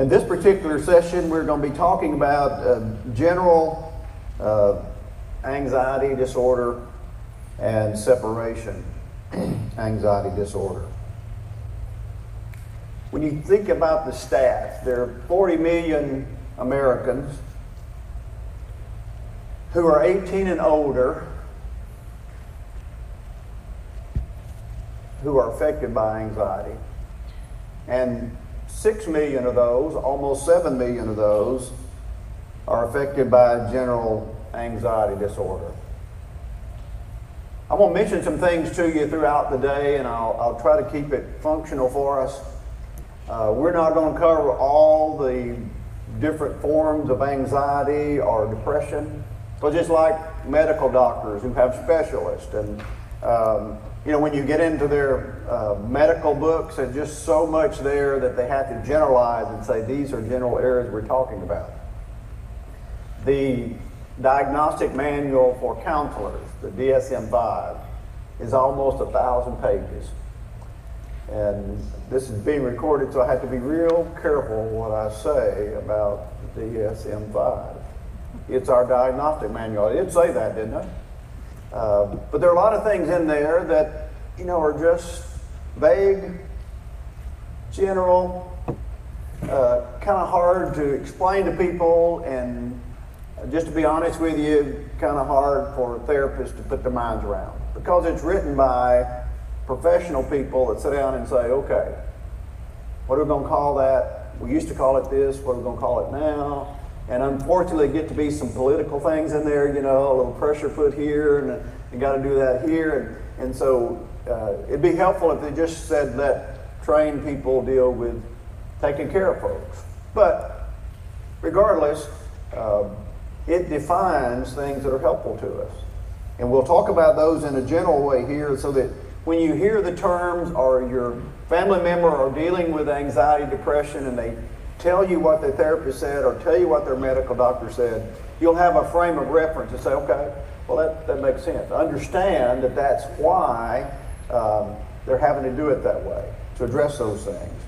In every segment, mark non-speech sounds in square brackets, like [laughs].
In this particular session, we're going to be talking about uh, general uh, anxiety disorder and separation [clears throat] anxiety disorder. When you think about the stats, there are 40 million Americans who are 18 and older who are affected by anxiety. And 6 million of those, almost 7 million of those, are affected by general anxiety disorder. I'm going to mention some things to you throughout the day, and I'll, I'll try to keep it functional for us. Uh, we're not going to cover all the different forms of anxiety or depression, but just like medical doctors who have specialists, and um, you know, when you get into their uh, medical books, there's just so much there that they have to generalize and say these are general areas we're talking about. The diagnostic manual for counselors, the DSM 5, is almost a thousand pages. And this is being recorded, so I have to be real careful what I say about the DSM 5. It's our diagnostic manual. It did say that, didn't it? Uh, but there are a lot of things in there that, you know, are just vague, general, uh, kind of hard to explain to people, and just to be honest with you, kind of hard for therapists to put their minds around because it's written by professional people that sit down and say, okay, what are we going to call that? We used to call it this, what are we going to call it now? And unfortunately, get to be some political things in there, you know, a little pressure put here, and you got to do that here. And, and so uh, it'd be helpful if they just said let trained people deal with taking care of folks. But regardless, um, it defines things that are helpful to us. And we'll talk about those in a general way here so that when you hear the terms or your family member are dealing with anxiety, depression, and they tell you what the therapist said or tell you what their medical doctor said, you'll have a frame of reference to say, okay, well, that, that makes sense. Understand that that's why um, they're having to do it that way, to address those things.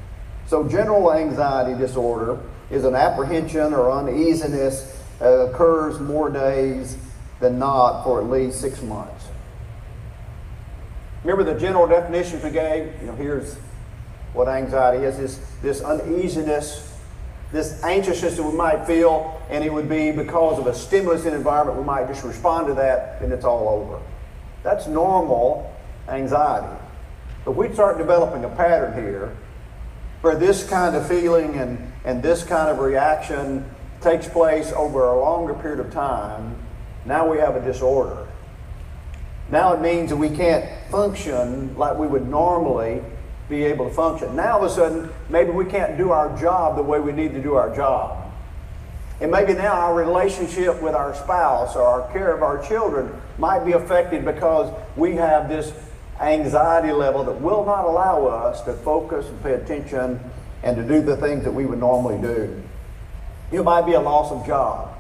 So, general anxiety disorder is an apprehension or uneasiness that occurs more days than not for at least six months. Remember the general definitions we gave? You know, here's what anxiety is this, this uneasiness, this anxiousness that we might feel, and it would be because of a stimulus in environment, we might just respond to that and it's all over. That's normal anxiety. But we start developing a pattern here where this kind of feeling and, and this kind of reaction takes place over a longer period of time, now we have a disorder. Now it means that we can't function like we would normally be able to function. Now all of a sudden, maybe we can't do our job the way we need to do our job. And maybe now our relationship with our spouse or our care of our children might be affected because we have this anxiety level that will not allow us to focus and pay attention and to do the things that we would normally do. It might be a loss of job.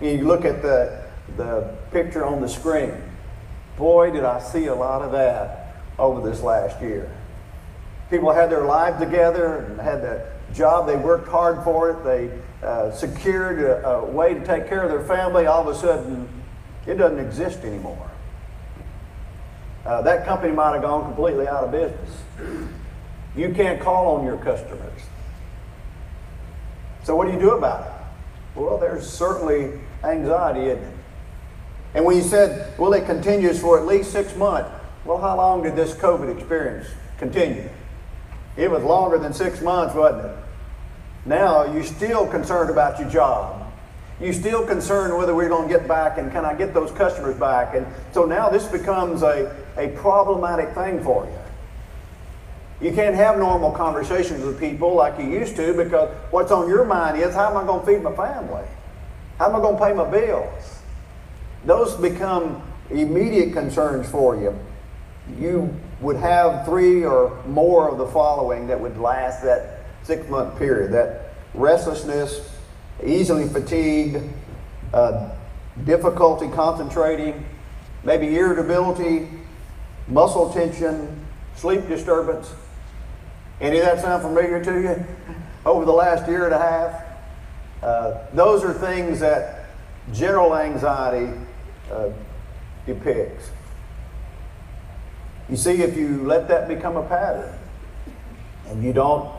You look at the, the picture on the screen. Boy, did I see a lot of that over this last year. People had their lives together and had the job, they worked hard for it, they uh, secured a, a way to take care of their family. All of a sudden, it doesn't exist anymore. Uh, that company might have gone completely out of business. You can't call on your customers. So, what do you do about it? Well, there's certainly anxiety in it. And when you said, well, it continues for at least six months, well, how long did this COVID experience continue? It was longer than six months, wasn't it? Now you're still concerned about your job. You're still concerned whether we're going to get back and can I get those customers back. And so now this becomes a, a problematic thing for you. You can't have normal conversations with people like you used to because what's on your mind is how am I going to feed my family? How am I going to pay my bills? Those become immediate concerns for you. You would have three or more of the following that would last that six month period that restlessness, easily fatigued, uh, difficulty concentrating, maybe irritability, muscle tension, sleep disturbance. Any of that sound familiar to you? over the last year and a half. Uh, those are things that general anxiety uh, depicts. You see, if you let that become a pattern and you don't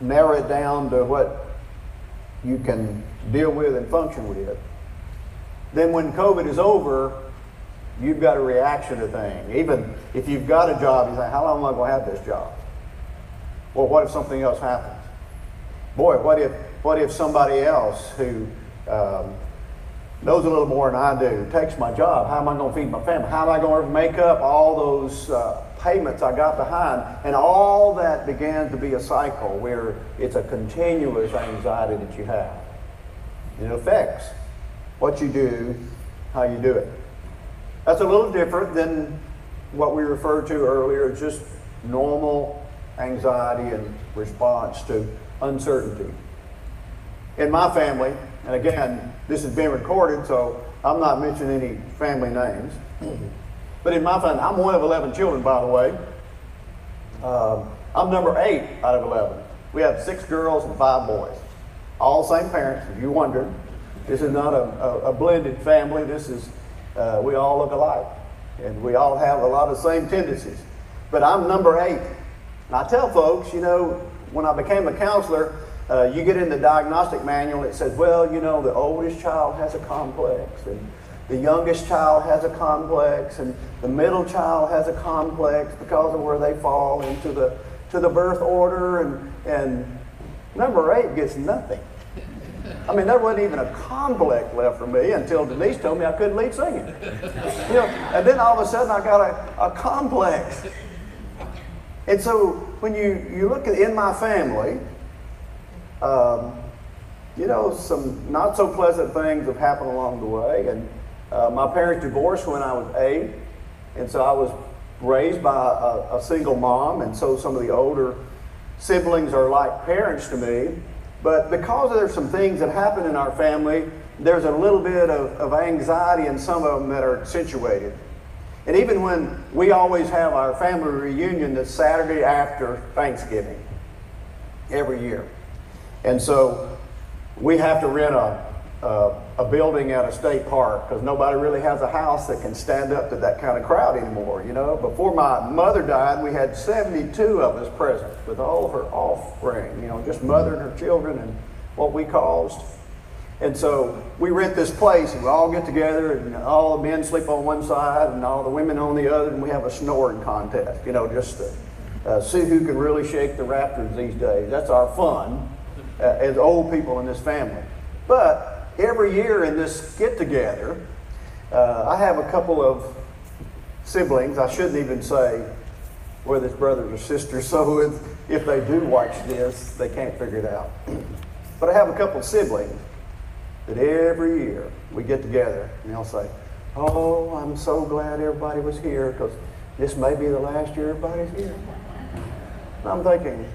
narrow it down to what you can deal with and function with, then when COVID is over, you've got a reaction to things. Even if you've got a job, you think, how long am I going to have this job? Well, what if something else happens? Boy, what if, what if somebody else who um, knows a little more than I do takes my job? How am I going to feed my family? How am I going to make up all those uh, payments I got behind? And all that began to be a cycle where it's a continuous anxiety that you have. It affects what you do, how you do it. That's a little different than what we referred to earlier, just normal anxiety and response to uncertainty. In my family, and again, this has been recorded, so I'm not mentioning any family names. But in my family, I'm one of 11 children, by the way. Um, I'm number eight out of 11. We have six girls and five boys, all same parents, if you wondered. This is not a, a, a blended family. This is, uh, we all look alike. And we all have a lot of same tendencies. But I'm number eight. And I tell folks, you know, when I became a counselor, uh, you get in the diagnostic manual, it says, well, you know, the oldest child has a complex, and the youngest child has a complex, and the middle child has a complex because of where they fall into the, to the birth order, and, and number eight gets nothing. I mean, there wasn't even a complex left for me until Denise told me I couldn't lead singing. You know, and then all of a sudden I got a, a complex. And so when you, you look at in my family, um, you know, some not so pleasant things have happened along the way. And uh, my parents divorced when I was eight. And so I was raised by a, a single mom. And so some of the older siblings are like parents to me. But because there's some things that happen in our family, there's a little bit of, of anxiety in some of them that are accentuated. And even when we always have our family reunion the Saturday after Thanksgiving, every year. And so we have to rent a, a, a building at a state park because nobody really has a house that can stand up to that kind of crowd anymore. You know, before my mother died, we had 72 of us present with all her offspring, you know, just mother and her children and what we caused. And so we rent this place and we all get together and all the men sleep on one side and all the women on the other and we have a snoring contest, you know, just to uh, see who can really shake the rafters these days. That's our fun uh, as old people in this family. But every year in this get together, uh, I have a couple of siblings. I shouldn't even say whether it's brothers or sisters, [laughs] so if, if they do watch this, they can't figure it out. [clears throat] But I have a couple of siblings that every year we get together and they'll say, Oh, I'm so glad everybody was here because this may be the last year everybody's here. And I'm thinking,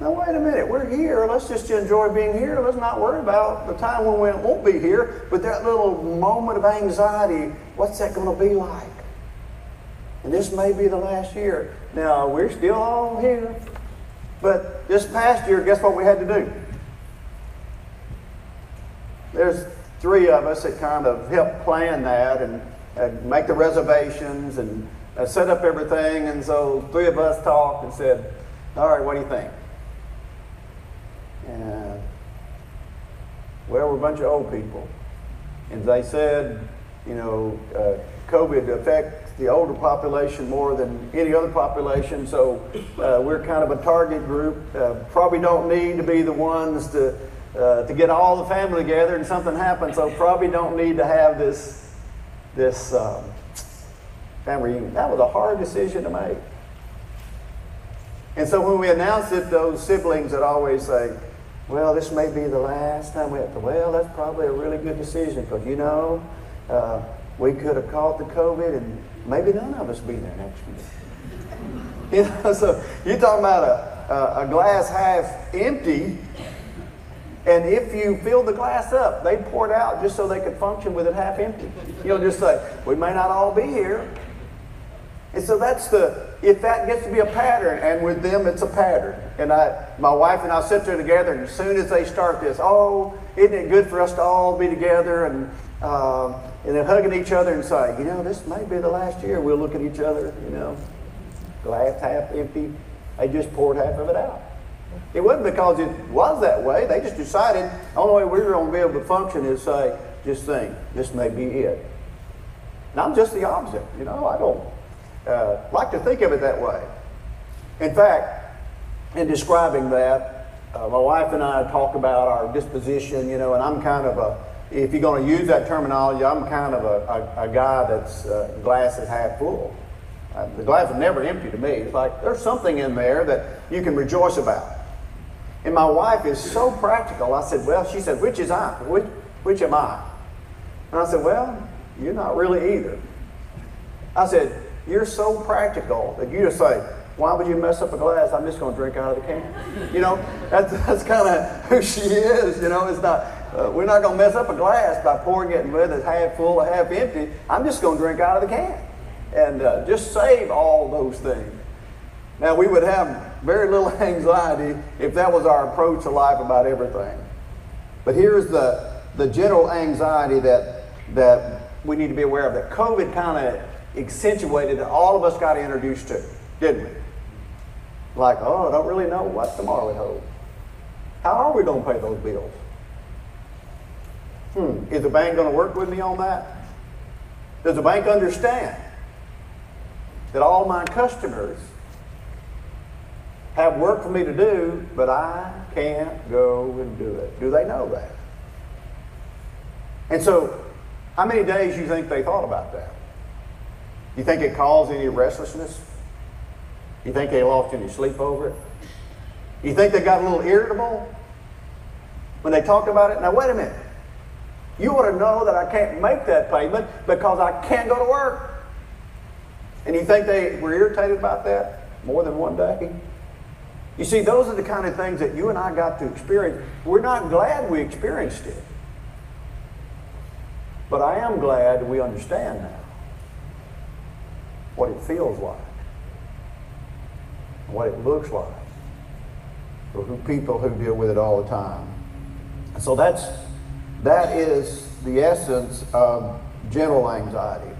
now wait a minute, we're here. Let's just enjoy being here. Let's not worry about the time when we won't be here. But that little moment of anxiety, what's that going to be like? And this may be the last year. Now we're still all here. But this past year, guess what we had to do? There's three of us that kind of helped plan that and, and make the reservations and uh, set up everything. And so three of us talked and said, all right, what do you think? And, well, we're a bunch of old people. And they said, you know, uh, COVID affects the older population more than any other population, so uh, we're kind of a target group. Uh, probably don't need to be the ones to, uh, to get all the family together and something happens, so probably don't need to have this, this um, family reunion. That was a hard decision to make. And so when we announced it, those siblings would always say, well, this may be the last time we have to. Well, that's probably a really good decision because, you know, uh, we could have caught the COVID and maybe none of us be there next year. [laughs] You know, so you're talking about a, a, glass half empty, and if you fill the glass up, they pour it out just so they could function with it half empty. You'll just say, we may not all be here. And so that's the if that gets to be a pattern, and with them it's a pattern, and I, my wife and I sit there together, and as soon as they start this, oh, isn't it good for us to all be together and um, and then hugging each other and saying, you know, this may be the last year. We'll look at each other, you know, glass half empty. They just poured half of it out. It wasn't because it was that way. They just decided the only way we were going to be able to function is say, just think, this may be it. And I'm just the opposite. You know, I don't uh, like to think of it that way. In fact, in describing that, uh, my wife and I talk about our disposition, you know, and I'm kind of a, if you're going to use that terminology, I'm kind of a, a, a guy that's uh, glass is half full. Uh, the glass is never empty to me. It's like there's something in there that you can rejoice about. And my wife is so practical. I said, well, she said, which is I? Which, which am I? And I said, well, you're not really either. I said, you're so practical that you just say, why would you mess up a glass? I'm just going to drink out of the can. You know, that's, that's kind of who she is. You know, it's not, uh, we're not going to mess up a glass by pouring it with it half full or half empty. I'm just going to drink out of the can and uh, just save all those things. Now, we would have very little [laughs] anxiety if that was our approach to life about everything. But here's the, the general anxiety that, that we need to be aware of that COVID kind of accentuated that all of us got introduced to, didn't we? Like, oh, I don't really know what tomorrow would hold. How are we going to pay those bills? Hmm, is the bank going to work with me on that? Does the bank understand that all my customers have work for me to do, but I can't go and do it? Do they know that? And so, how many days you think they thought about that? You think it caused any restlessness? You think they lost any sleep over it? You think they got a little irritable when they talked about it? Now, wait a minute. You ought to know that I can't make that payment because I can't go to work. And you think they were irritated about that more than one day? You see, those are the kind of things that you and I got to experience. We're not glad we experienced it. But I am glad we understand now what it feels like, what it looks like for who, people who deal with it all the time. So that's that is the essence of general anxiety.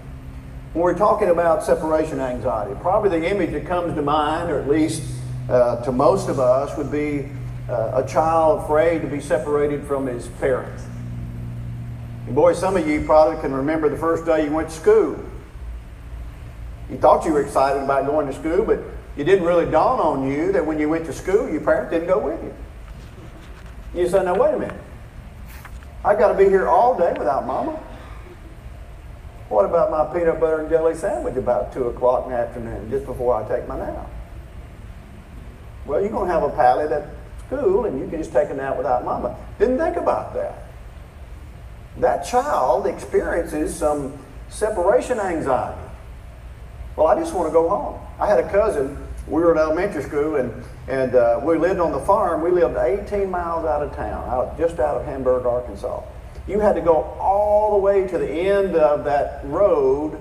When we're talking about separation anxiety, probably the image that comes to mind, or at least uh, to most of us, would be uh, a child afraid to be separated from his parents. And boy, some of you probably can remember the first day you went to school. You thought you were excited about going to school, but it didn't really dawn on you that when you went to school, your parents didn't go with you. You said, now wait a minute. I've got to be here all day without mama. What about my peanut butter and jelly sandwich about 2 o'clock in the afternoon, just before I take my nap? Well, you're going to have a pallet at school and you can just take a nap without mama. Didn't think about that. That child experiences some separation anxiety. Well, I just want to go home. I had a cousin, we were in elementary school, and, and uh, we lived on the farm. We lived 18 miles out of town, out, just out of Hamburg, Arkansas. You had to go all the way to the end of that road.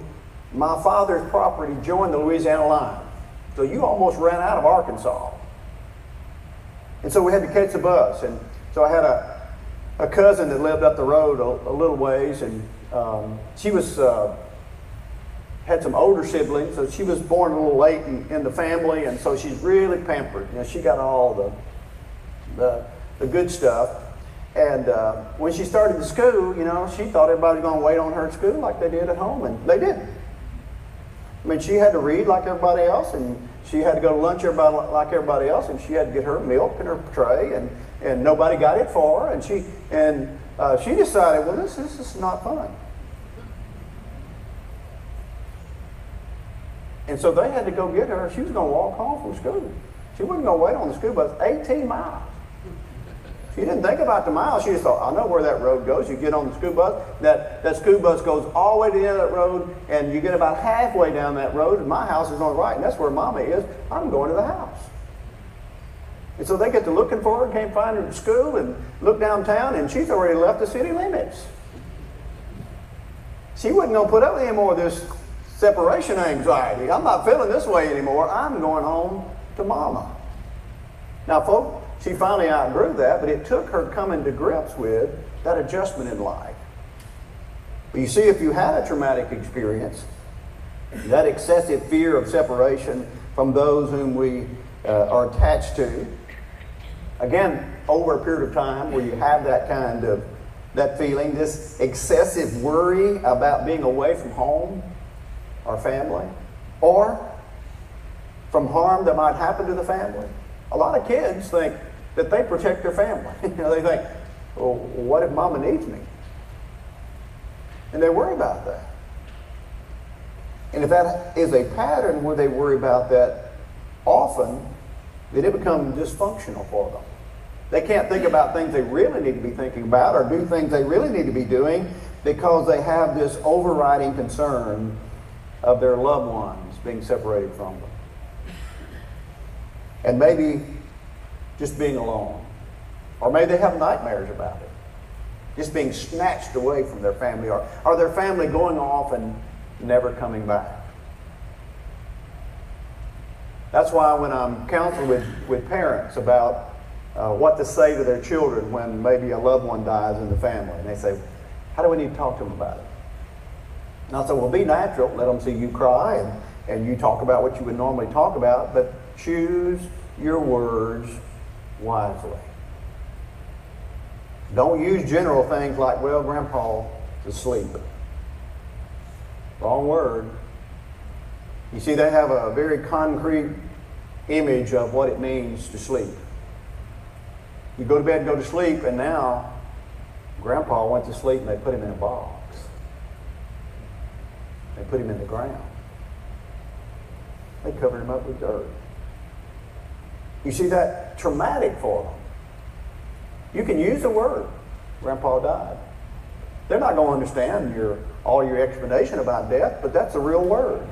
My father's property joined the Louisiana line. So you almost ran out of Arkansas. And so we had to catch the bus. And so I had a, a cousin that lived up the road a, a little ways, and um, she was uh, had some older siblings, so she was born a little late in, in the family, and so she's really pampered. You know, she got all the the, the good stuff. And uh, when she started the school, you know, she thought everybody was going to wait on her at school like they did at home, and they didn't. I mean, she had to read like everybody else, and she had to go to lunch everybody, like everybody else, and she had to get her milk in her tray, and, and nobody got it for her, and she and uh, she decided, well, this, this is not fun. And so they had to go get her. She was going to walk home from school. She wasn't going to wait on the school bus 18 miles. She didn't think about the miles. She just thought, I know where that road goes. You get on the school bus. That, that school bus goes all the way to the end of that road, and you get about halfway down that road, and my house is on the right, and that's where Mama is. I'm going to the house. And so they get to looking for her, can't find her at school, and look downtown, and she's already left the city limits. She wasn't going to put up with any more of this separation anxiety. I'm not feeling this way anymore. I'm going home to mama. Now, folks, she finally outgrew that, but it took her coming to grips with that adjustment in life. But you see, if you had a traumatic experience, that excessive fear of separation from those whom we uh, are attached to, again, over a period of time where you have that kind of that feeling, this excessive worry about being away from home or family, or from harm that might happen to the family. A lot of kids think that they protect their family. [laughs] you know, they think, well, what if mama needs me? And they worry about that. And if that is a pattern where they worry about that often, then it becomes dysfunctional for them. They can't think about things they really need to be thinking about or do things they really need to be doing because they have this overriding concern of their loved ones being separated from them. And maybe just being alone. Or maybe they have nightmares about it. Just being snatched away from their family or, or their family going off and never coming back. That's why when I'm counseling with, with parents about uh, what to say to their children when maybe a loved one dies in the family, and they say, How do we need to talk to them about it? And I said, Well, be natural. Let them see you cry and, and you talk about what you would normally talk about, but choose your words wisely. Don't use general things like, well, Grandpa is asleep. Wrong word. You see, they have a very concrete image of what it means to sleep. You go to bed go to sleep, and now Grandpa went to sleep and they put him in a box. They put him in the ground. They covered him up with dirt. You see that traumatic for them. You can use the word, Grandpa died. They're not going to understand your, all your explanation about death, but that's a real word.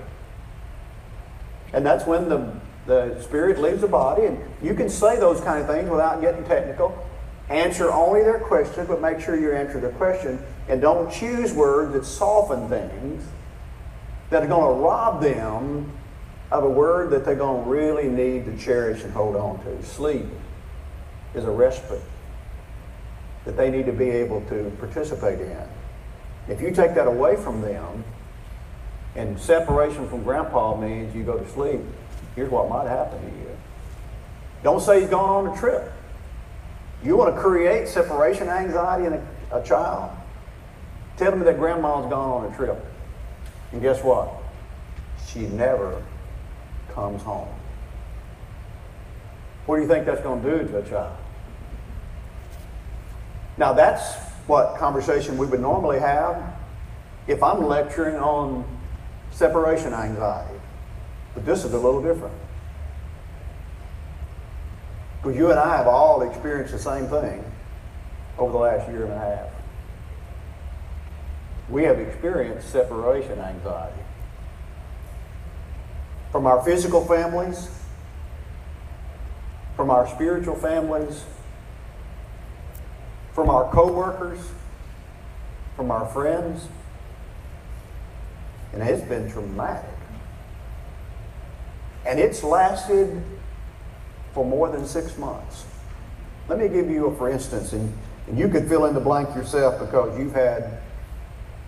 And that's when the, the spirit leaves the body, and you can say those kind of things without getting technical. Answer only their question, but make sure you answer the question, and don't choose words that soften things that are going to rob them of a word that they're going to really need to cherish and hold on to. Sleep is a respite that they need to be able to participate in. If you take that away from them, and separation from grandpa means you go to sleep, here's what might happen to you. Don't say he's gone on a trip. You want to create separation anxiety in a, a child? Tell them that grandma's gone on a trip. And guess what? She never comes home. What do you think that's going to do to a child? Now, that's what conversation we would normally have if I'm lecturing on separation anxiety. But this is a little different. Because you and I have all experienced the same thing over the last year and a half. We have experienced separation anxiety. From our physical families, from our spiritual families, from our coworkers, from our friends. And it's been traumatic. And it's lasted for more than six months. Let me give you a for instance, and, and you could fill in the blank yourself because you've had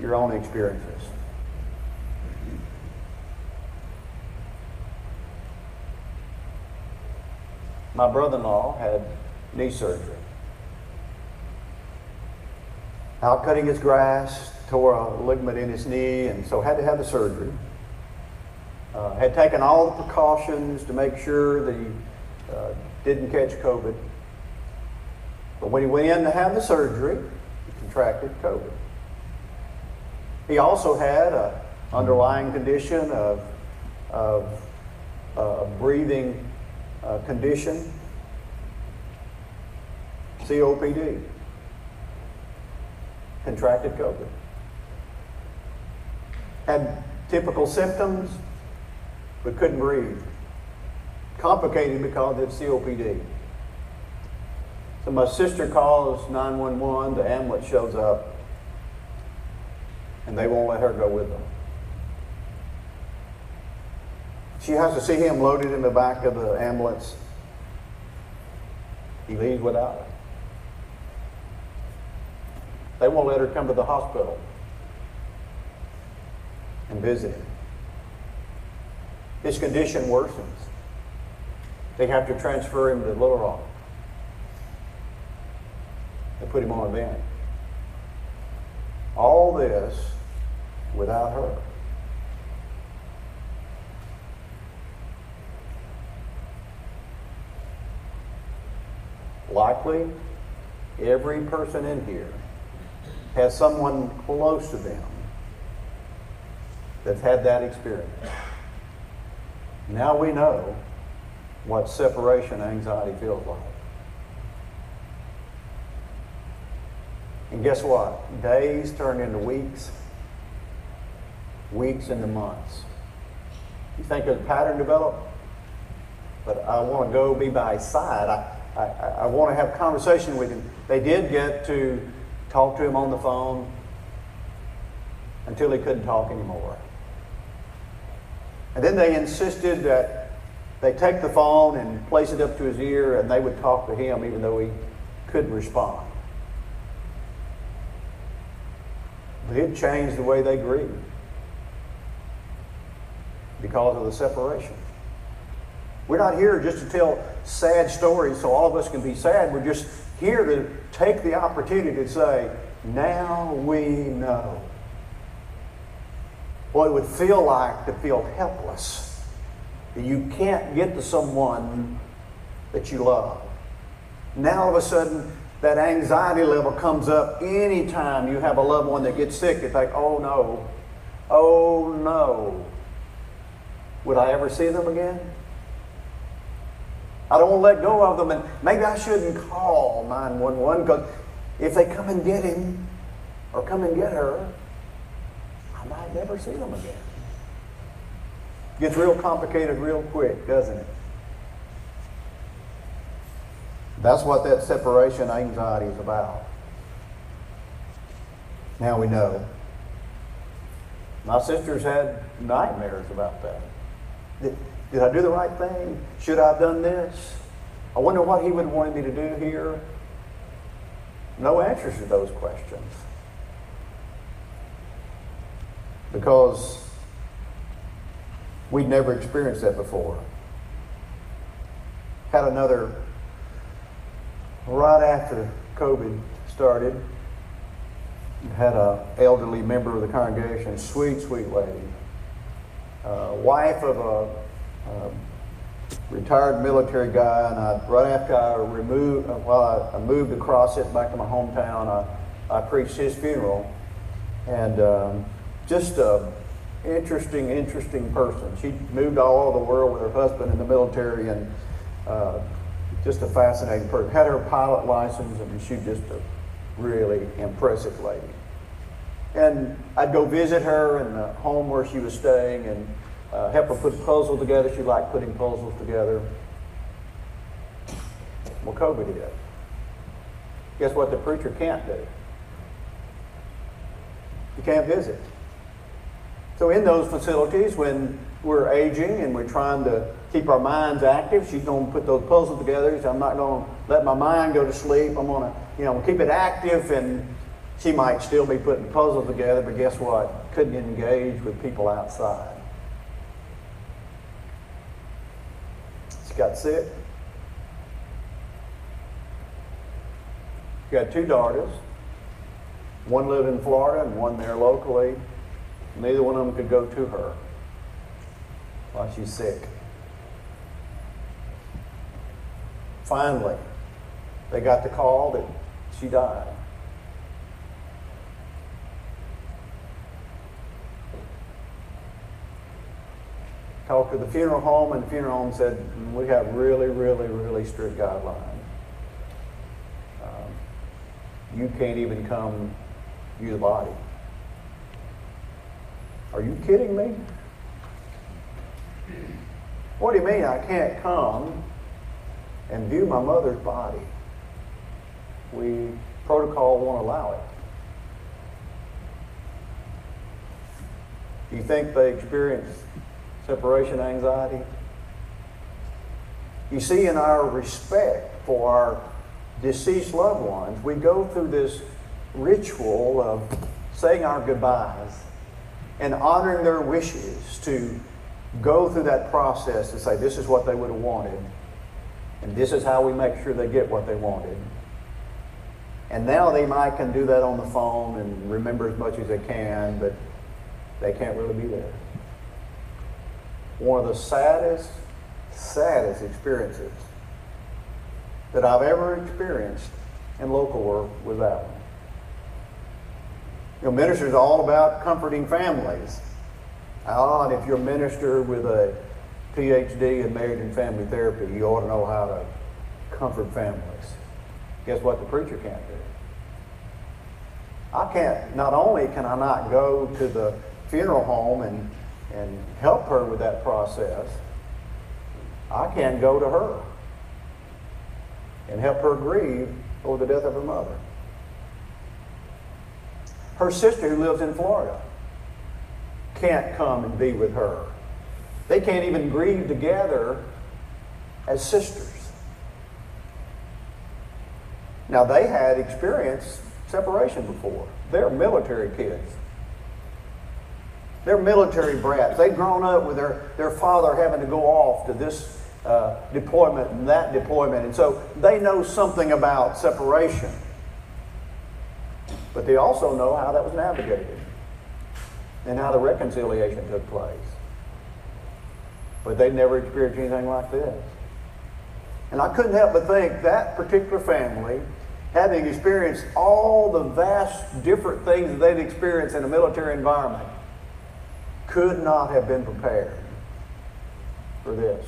your own experiences. My brother in law had knee surgery. out cutting his grass, tore a ligament in his knee, and so had to have the surgery. Uh, had taken all the precautions to make sure that he uh, didn't catch COVID. But when he went in to have the surgery, he contracted COVID. He also had an underlying condition of, of uh, a breathing uh, condition, COPD contracted COVID. Had typical symptoms, but couldn't breathe. Complicated because of COPD. So my sister calls 911, the ambulance shows up, and they won't let her go with them. She has to see him loaded in the back of the ambulance. He leaves without her. They won't let her come to the hospital and visit him. His condition worsens. They have to transfer him to Little Rock. They put him on a vent. All this without her. Likely, every person in here has someone close to them that's had that experience. Now we know what separation anxiety feels like. And guess what? Days turn into weeks, weeks into months. You think there's a pattern developed? But I want to go be by his side. I, I, I want to have a conversation with him. They did get to talk to him on the phone until he couldn't talk anymore. And then they insisted that they take the phone and place it up to his ear and they would talk to him even though he couldn't respond. But it changed the way they grieved because of the separation. We're not here just to tell sad stories so all of us can be sad. We're just here to take the opportunity to say, now we know what it would feel like to feel helpless. That you can't get to someone that you love. Now all of a sudden, that anxiety level comes up anytime you have a loved one that gets sick. It's like, oh no, oh no. Would I ever see them again? I don't want to let go of them, and maybe I shouldn't call 911 because if they come and get him or come and get her, I might never see them again. Gets real complicated real quick, doesn't it? That's what that separation anxiety is about. Now we know. My sisters had nightmares about that. Did, I do the right thing? Should I have done this? I wonder what he would want me to do here. No answers to those questions. Because we'd never experienced that before. Had another right after COVID started, had an elderly member of the congregation, sweet, sweet lady, uh, wife of a, a, retired military guy, and I, right after I removed, well, I, I, moved across it back to my hometown, I, I preached his funeral, and um, just a interesting, interesting person. She moved all over the world with her husband in the military, and uh, just a fascinating person. Had her pilot license, and she's just a really impressive lady. And I'd go visit her in the home where she was staying and uh, help her put a puzzle together. She liked putting puzzles together. Well, COVID hit. Guess what the preacher can't do? You can't visit. So in those facilities, when we're aging and we're trying to keep our minds active. She's going to put those puzzles together. I'm not going to let my mind go to sleep. I'm going to, you know, keep it active. And she might still be putting puzzles together, but guess what? Couldn't engage with people outside. She got sick. She got two daughters. One lived in Florida and one there locally. Neither one of them could go to her while she's sick. Finally, they got the call that she died. Talked to the funeral home, and the funeral home said, We have really, really, really strict guidelines. Um, you can't even come view the body. Are you kidding me? What do you mean I can't come and view my mother's body? We protocol won't allow it. Do you think they experienced separation anxiety. You see, in our respect for our deceased loved ones, we go through this ritual of saying our goodbyes and honoring their wishes to go through that process to say, this is what they would have wanted, and this is how we make sure they get what they wanted. And now they might can do that on the phone and remember as much as they can, but they can't really be there. One of the saddest, saddest experiences that I've ever experienced in local work was that one. You know, ministers are all about comforting families. Odd if you're a minister with a PhD in marriage and family therapy, you ought to know how to comfort families. Guess what the preacher can't do? I can't, not only can I not go to the funeral home and, and help her with that process, I can go to her and help her grieve over the death of her mother. Her sister, who lives in Florida, can't come and be with her. They can't even grieve together as sisters. Now, they had experienced separation before. They're military kids. They're military brats. They've grown up with their, their father having to go off to this uh, deployment and that deployment. And so they know something about separation. But they also know how that was navigated and how the reconciliation took place. But they never experienced anything like this. And I couldn't help but think that particular family, having experienced all the vast different things that they'd experienced in a military environment, could not have been prepared for this.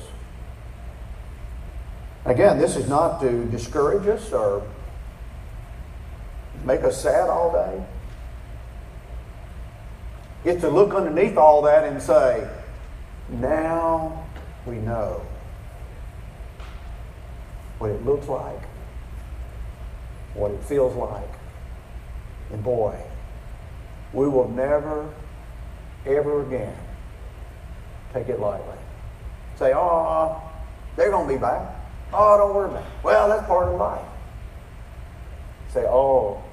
Again, this is not to discourage us or make us sad all day. It's to look underneath all that and say, now we know what it looks like, what it feels like. And boy, we will never, ever again take it lightly. Say, oh, they're going to be back. Oh, don't worry about it. Well, that's part of life. Say, oh,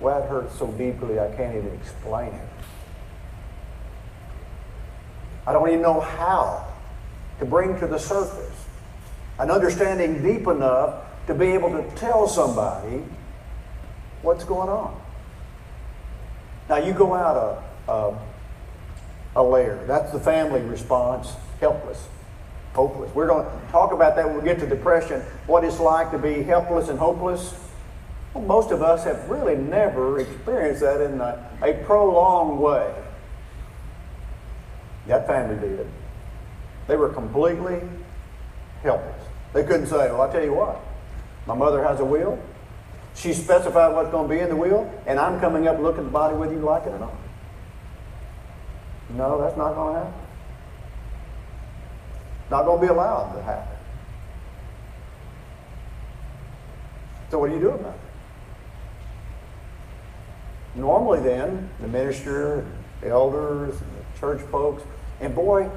well, that hurts so deeply I can't even explain it. I don't even know how to bring to the surface an understanding deep enough to be able to tell somebody what's going on. Now, you go out a, a, a layer. That's the family response helpless, hopeless. We're going to talk about that when we get to depression, what it's like to be helpless and hopeless. Well, most of us have really never experienced that in a, a prolonged way. That family did. They were completely helpless. They couldn't say, well, I tell you what, my mother has a will. She specified what's going to be in the will, and I'm coming up looking at the body whether you like it or not. No, that's not going to happen. Not going to be allowed to happen. So what do you do about it? Normally then, the minister, the elders, the church folks, and boy,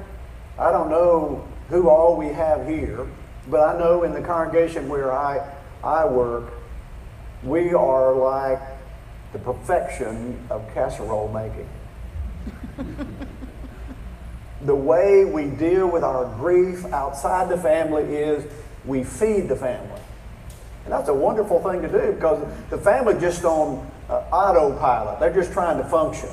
I don't know who all we have here, but I know in the congregation where I, I work, we are like the perfection of casserole making. The way we deal with our grief outside the family is we feed the family. And that's a wonderful thing to do because the family just on uh, autopilot. They're just trying to function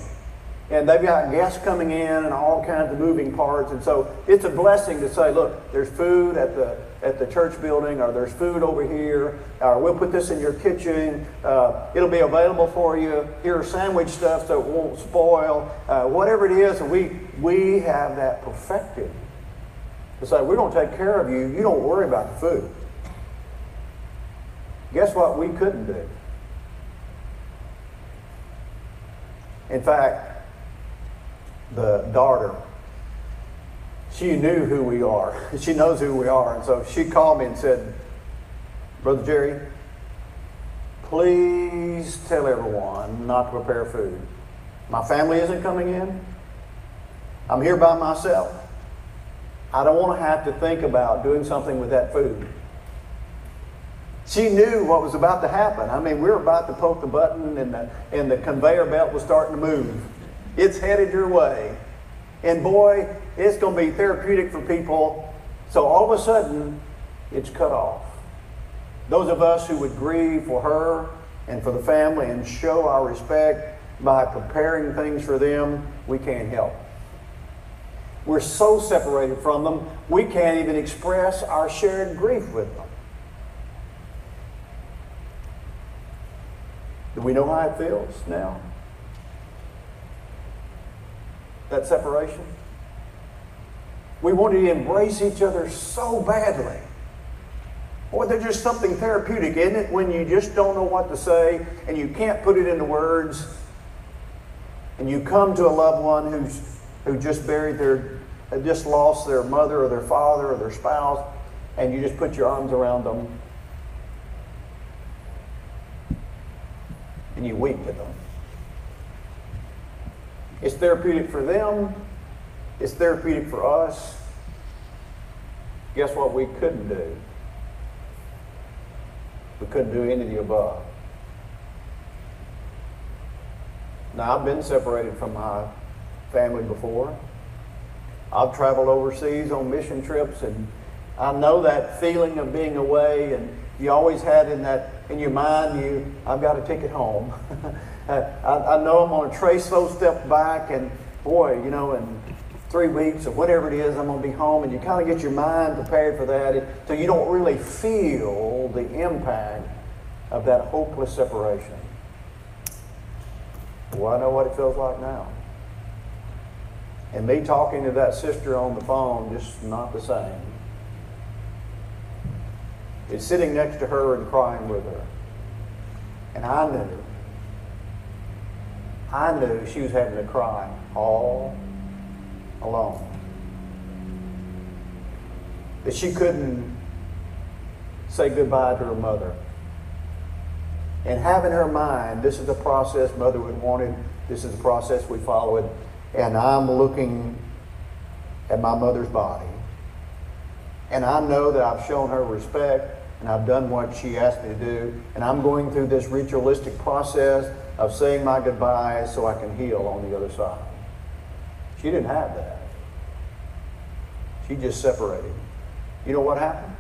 and they've got guests coming in and all kinds of moving parts. And so it's a blessing to say, look, there's food at the at the church building, or there's food over here, or we'll put this in your kitchen. Uh, it'll be available for you. Here are sandwich stuff so it won't spoil. Uh, whatever it is, we we have that perfected. It's like we're to take care of you. You don't worry about the food. Guess what? We couldn't do. In fact, the daughter, she knew who we are. She knows who we are. And so she called me and said, Brother Jerry, please tell everyone not to prepare food. My family isn't coming in. I'm here by myself. I don't want to have to think about doing something with that food. She knew what was about to happen. I mean, we were about to poke the button and the, and the conveyor belt was starting to move. It's headed your way. And boy, it's going to be therapeutic for people. So all of a sudden, it's cut off. Those of us who would grieve for her and for the family and show our respect by preparing things for them, we can't help. We're so separated from them, we can't even express our shared grief with them. Do we know how it feels now? That separation? We want to embrace each other so badly. Boy, there's just something therapeutic, isn't it, when you just don't know what to say and you can't put it into words and you come to a loved one who's who just buried their uh, just lost their mother or their father or their spouse and you just put your arms around them and you weep with them. It's therapeutic for them. It's therapeutic for us. Guess what we couldn't do? We couldn't do any of the above. Now, I've been separated from my family before. I've traveled overseas on mission trips, and I know that feeling of being away, and you always had in that in your mind, you I've got to take it home. [laughs] I, I know I'm going to trace those steps back, and boy, you know, in three weeks or whatever it is, I'm going to be home, and you kind of get your mind prepared for that, so you don't really feel the impact of that hopeless separation. Well, I know what it feels like now. And me talking to that sister on the phone, just not the same. It's sitting next to her and crying with her. And I knew, I knew she was having to cry all alone. That she couldn't say goodbye to her mother. And have in her mind, this is the process mother would want it, this is the process we follow it, and I'm looking at my mother's body. And I know that I've shown her respect and I've done what she asked me to do. And I'm going through this ritualistic process of saying my goodbyes so I can heal on the other side. She didn't have that. She just separated. You know what happened?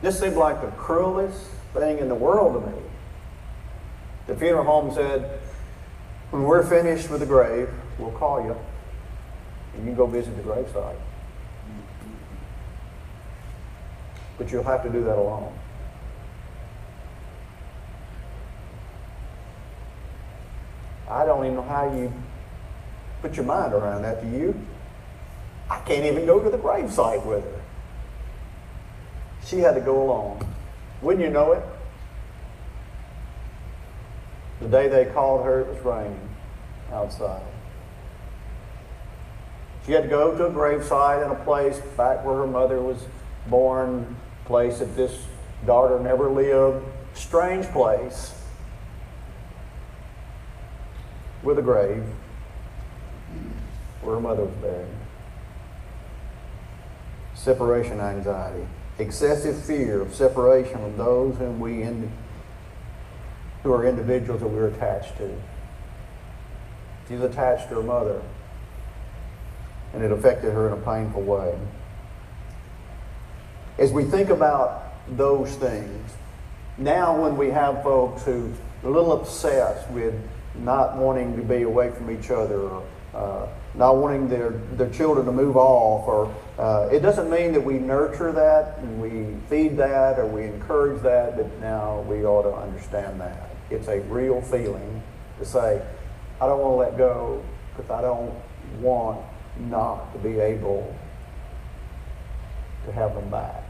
This seemed like the cruelest thing in the world to me. The funeral home said, when we're finished with the grave, we'll call you and you can go visit the gravesite. But you'll have to do that alone. I don't even know how you put your mind around that. Do you? I can't even go to the gravesite with her. She had to go alone. Wouldn't you know it? The day they called her, it was raining outside. She had to go to a gravesite in a place back where her mother was born, place that this daughter never lived. Strange place with a grave where her mother was buried. Separation anxiety, excessive fear of separation from those whom we in, who are individuals that we're attached to. She's attached to her mother, and it affected her in a painful way. As we think about those things, now when we have folks who are a little obsessed with not wanting to be away from each other or uh, not wanting their, their children to move off, or uh, it doesn't mean that we nurture that and we feed that or we encourage that, but now we ought to understand that. It's a real feeling to say, I don't want to let go because I don't want not to be able to have them back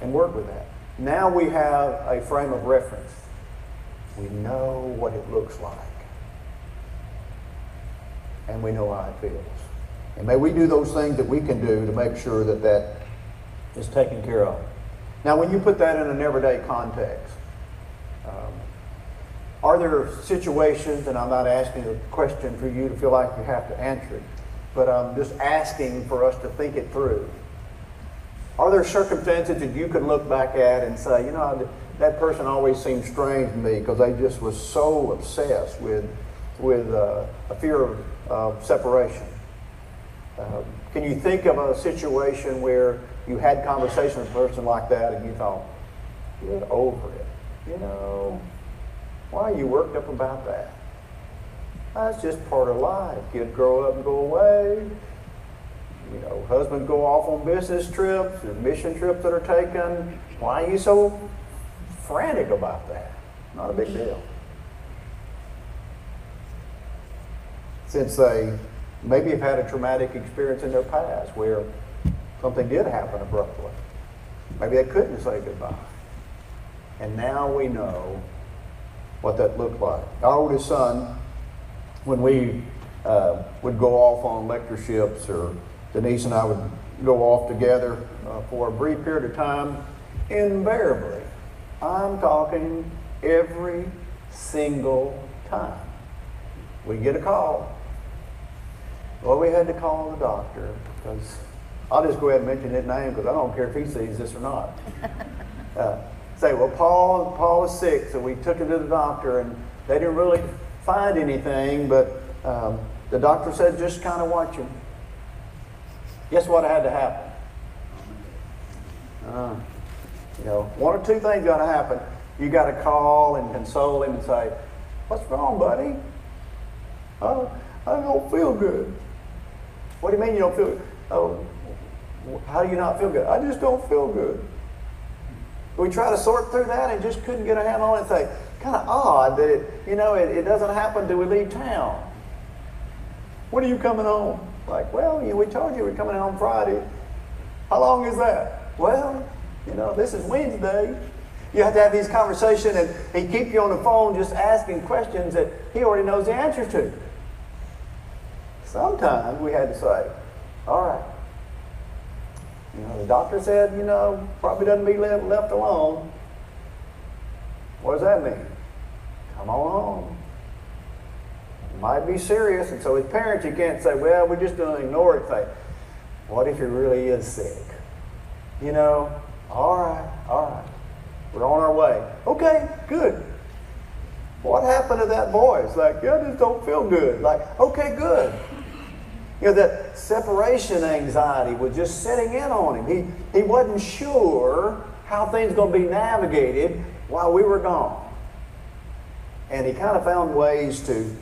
and work with that. Now we have a frame of reference. We know what it looks like. And we know how it feels. And may we do those things that we can do to make sure that that is taken care of. Now, when you put that in an everyday context, um, are there situations, and I'm not asking a question for you to feel like you have to answer it, but I'm just asking for us to think it through. Are there circumstances that you could look back at and say, you know, that person always seemed strange to me because they just was so obsessed with, with uh, a fear of, separation? Uh, can you think of a situation where you had conversation with a person like that and you thought, get over it? You know, why are you worked up about that? That's just part of life. Kids grow up and go away. You know, husbands go off on business trips mission trips that are taken. Why are you so frantic about that? Not a big deal. Since they maybe have had a traumatic experience in their past where something did happen abruptly. Maybe they couldn't say goodbye. And now we know what that looked like. Our oldest son, when we uh, would go off on lectureships, or Denise and I would go off together uh, for a brief period of time, invariably, I'm talking every single time, we get a call. Well, we had to call the doctor because I'll just go ahead and mention his name because I don't care if he sees this or not. [laughs] Uh, say, well, Paul, Paul is sick, so we took him to the doctor, and they didn't really find anything, but um, the doctor said just kind of watch him. Guess what had to happen? Uh, you know, one or two things got to happen. You got to call and console him and say, "What's wrong, buddy? Oh, I don't feel good." What do you mean you don't feel good? Oh, how do you not feel good? I just don't feel good. We try to sort through that and just couldn't get a handle on it. Think, kind of odd that it, you know, it, it doesn't happen till we leave town. When are you coming home? Like, well, you we told you we're coming home Friday. How long is that? Well, you know, this is Wednesday. You have to have these conversations, and he keep you on the phone just asking questions that he already knows the answer to. Sometimes we had to say, all right, you know, the doctor said, you know, probably doesn't be left, alone. What does that mean? Come on home. It might be serious, and so as parents, you can't say, well, we're just going to ignore it. Say, what if he really is sick? You know, all right, all right. We're on our way. Okay, good. What happened to that boy? voice? Like, yeah, I just don't feel good. Like, okay, good. You know, that separation anxiety was just setting in on him. He, he wasn't sure how things going to be navigated while we were gone. And he kind of found ways to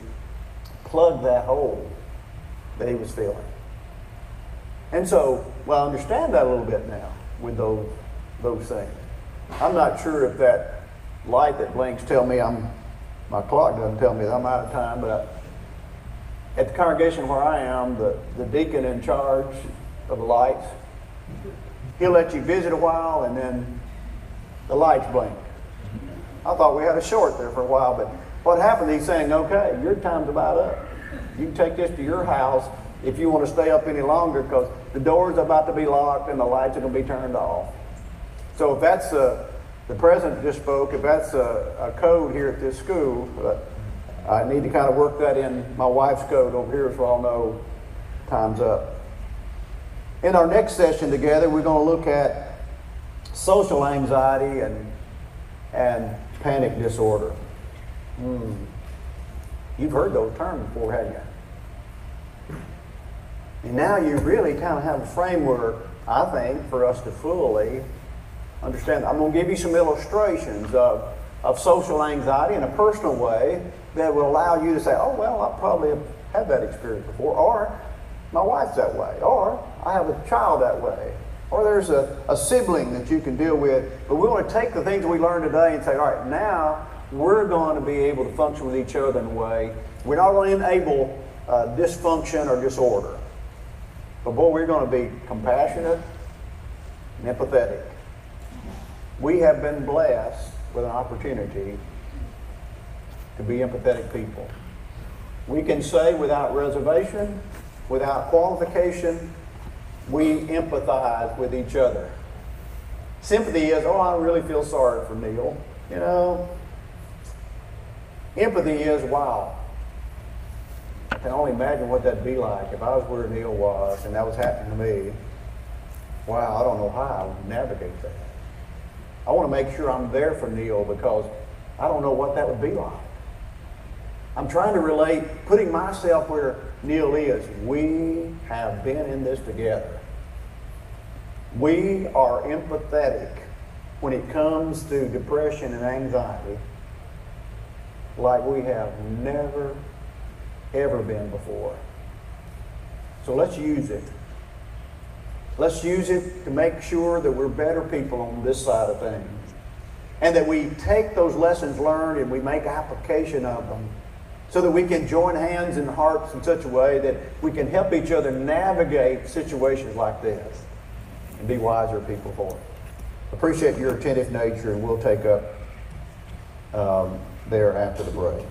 plug that hole that he was feeling. And so, well, I understand that a little bit now with those, those things. I'm not sure if that light that blinks tell me I'm, my clock doesn't tell me that I'm out of time, but I, at the congregation where I am, the, the deacon in charge of the lights, he'll let you visit a while and then the lights blink. I thought we had a short there for a while, but what happened, he's saying, okay, your time's about up. You can take this to your house if you want to stay up any longer because the door's about to be locked and the lights are going to be turned off. So if that's a, the president just spoke, if that's a, a code here at this school, uh, I need to kind of work that in my wife's code over here so I'll know time's up. In our next session together, we're going to look at social anxiety and, and panic disorder. Hmm. You've heard those terms before, haven't you? And now you really kind of have a framework, I think, for us to fully understand. I'm going to give you some illustrations of, of social anxiety in a personal way that will allow you to say, oh, well, I probably have had that experience before, or my wife's that way, or I have a child that way, or there's a, a sibling that you can deal with. But we want to take the things we learned today and say, all right, now we're going to be able to function with each other in a way. We're not going to enable uh, dysfunction or disorder. But boy, we're going to be compassionate and empathetic. We have been blessed with an opportunity to be empathetic people. We can say without reservation, without qualification, we empathize with each other. Sympathy is, oh, I really feel sorry for Neil. You know, empathy is, wow, I can only imagine what that'd be like if I was where Neil was and that was happening to me. Wow, I don't know how I would navigate that. I want to make sure I'm there for Neil because I don't know what that would be like. I'm trying to relate, putting myself where Neil is. We have been in this together. We are empathetic when it comes to depression and anxiety like we have never, ever been before. So let's use it. Let's use it to make sure that we're better people on this side of things. And that we take those lessons learned and we make application of them so that we can join hands and hearts in such a way that we can help each other navigate situations like this and be wiser people for it. Appreciate your attentive nature, and we'll take up um, there after the break.